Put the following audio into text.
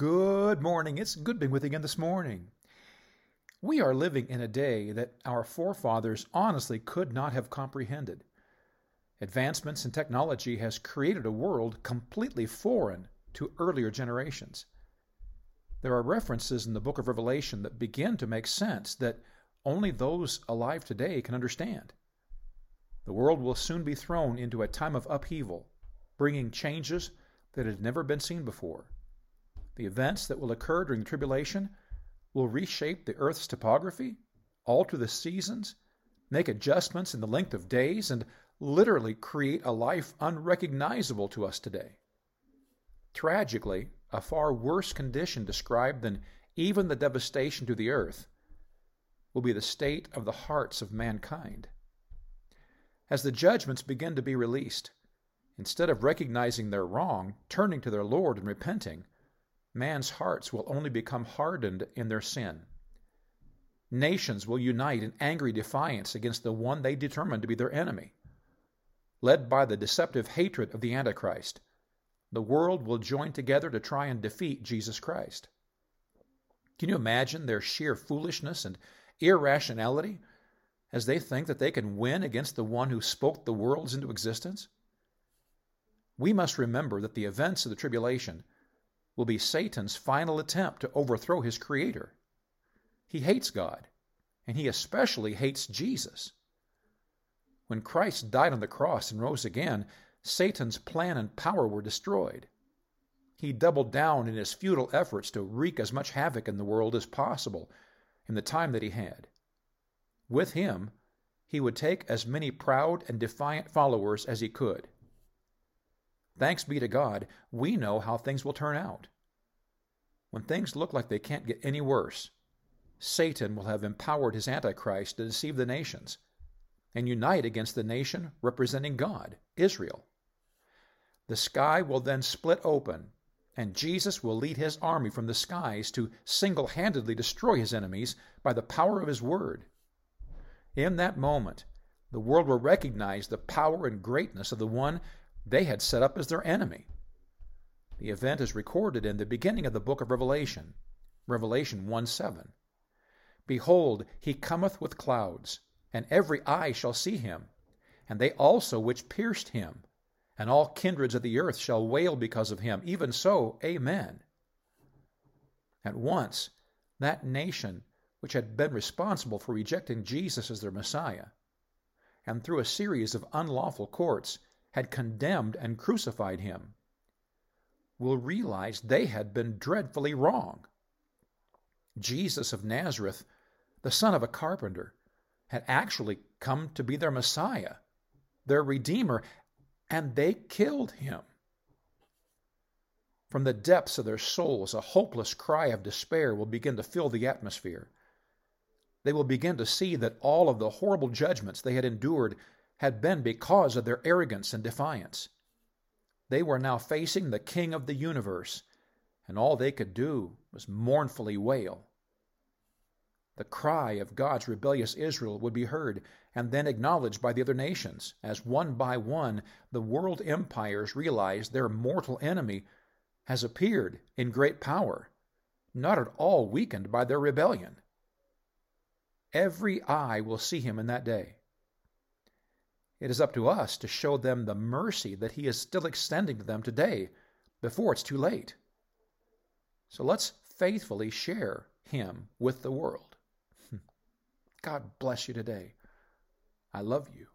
Good morning. It's good being with you again this morning. We are living in a day that our forefathers honestly could not have comprehended. Advancements in technology has created a world completely foreign to earlier generations. There are references in the book of Revelation that begin to make sense that only those alive today can understand. The world will soon be thrown into a time of upheaval, bringing changes that had never been seen before. The events that will occur during the tribulation will reshape the earth's topography, alter the seasons, make adjustments in the length of days, and literally create a life unrecognizable to us today. Tragically, a far worse condition described than even the devastation to the earth will be the state of the hearts of mankind. As the judgments begin to be released, instead of recognizing their wrong, turning to their Lord and repenting, man's hearts will only become hardened in their sin. Nations will unite in angry defiance against the one they determine to be their enemy. Led by the deceptive hatred of the Antichrist, the world will join together to try and defeat Jesus Christ. Can you imagine their sheer foolishness and irrationality as they think that they can win against the one who spoke the worlds into existence? We must remember that the events of the tribulation will be Satan's final attempt to overthrow his creator. He hates God, and he especially hates Jesus. When Christ died on the cross and rose again, Satan's plan and power were destroyed. He doubled down in his futile efforts to wreak as much havoc in the world as possible in the time that he had. With him, he would take as many proud and defiant followers as he could. Thanks be to God, we know how things will turn out. When things look like they can't get any worse, Satan will have empowered his Antichrist to deceive the nations and unite against the nation representing God, Israel. The sky will then split open, and Jesus will lead his army from the skies to single handedly destroy his enemies by the power of his word. In that moment, the world will recognize the power and greatness of the one they had set up as their enemy. The event is recorded in the beginning of the book of Revelation, Revelation 1 7. Behold, he cometh with clouds, and every eye shall see him, and they also which pierced him and all kindreds of the earth shall wail because of him. Even so, Amen. At once, that nation which had been responsible for rejecting Jesus as their Messiah, and through a series of unlawful courts had condemned and crucified him, will realize they had been dreadfully wrong. Jesus of Nazareth, the son of a carpenter, had actually come to be their Messiah, their Redeemer, and they killed him. From the depths of their souls, a hopeless cry of despair will begin to fill the atmosphere. They will begin to see that all of the horrible judgments they had endured had been because of their arrogance and defiance. They were now facing the King of the universe, and all they could do was mournfully wail. The cry of God's rebellious Israel would be heard and then acknowledged by the other nations, as one by one the world empires realized their mortal enemy has appeared in great power, not at all weakened by their rebellion. Every eye will see him in that day. It is up to us to show them the mercy that he is still extending to them today before it's too late. So let's faithfully share him with the world. God bless you today. I love you.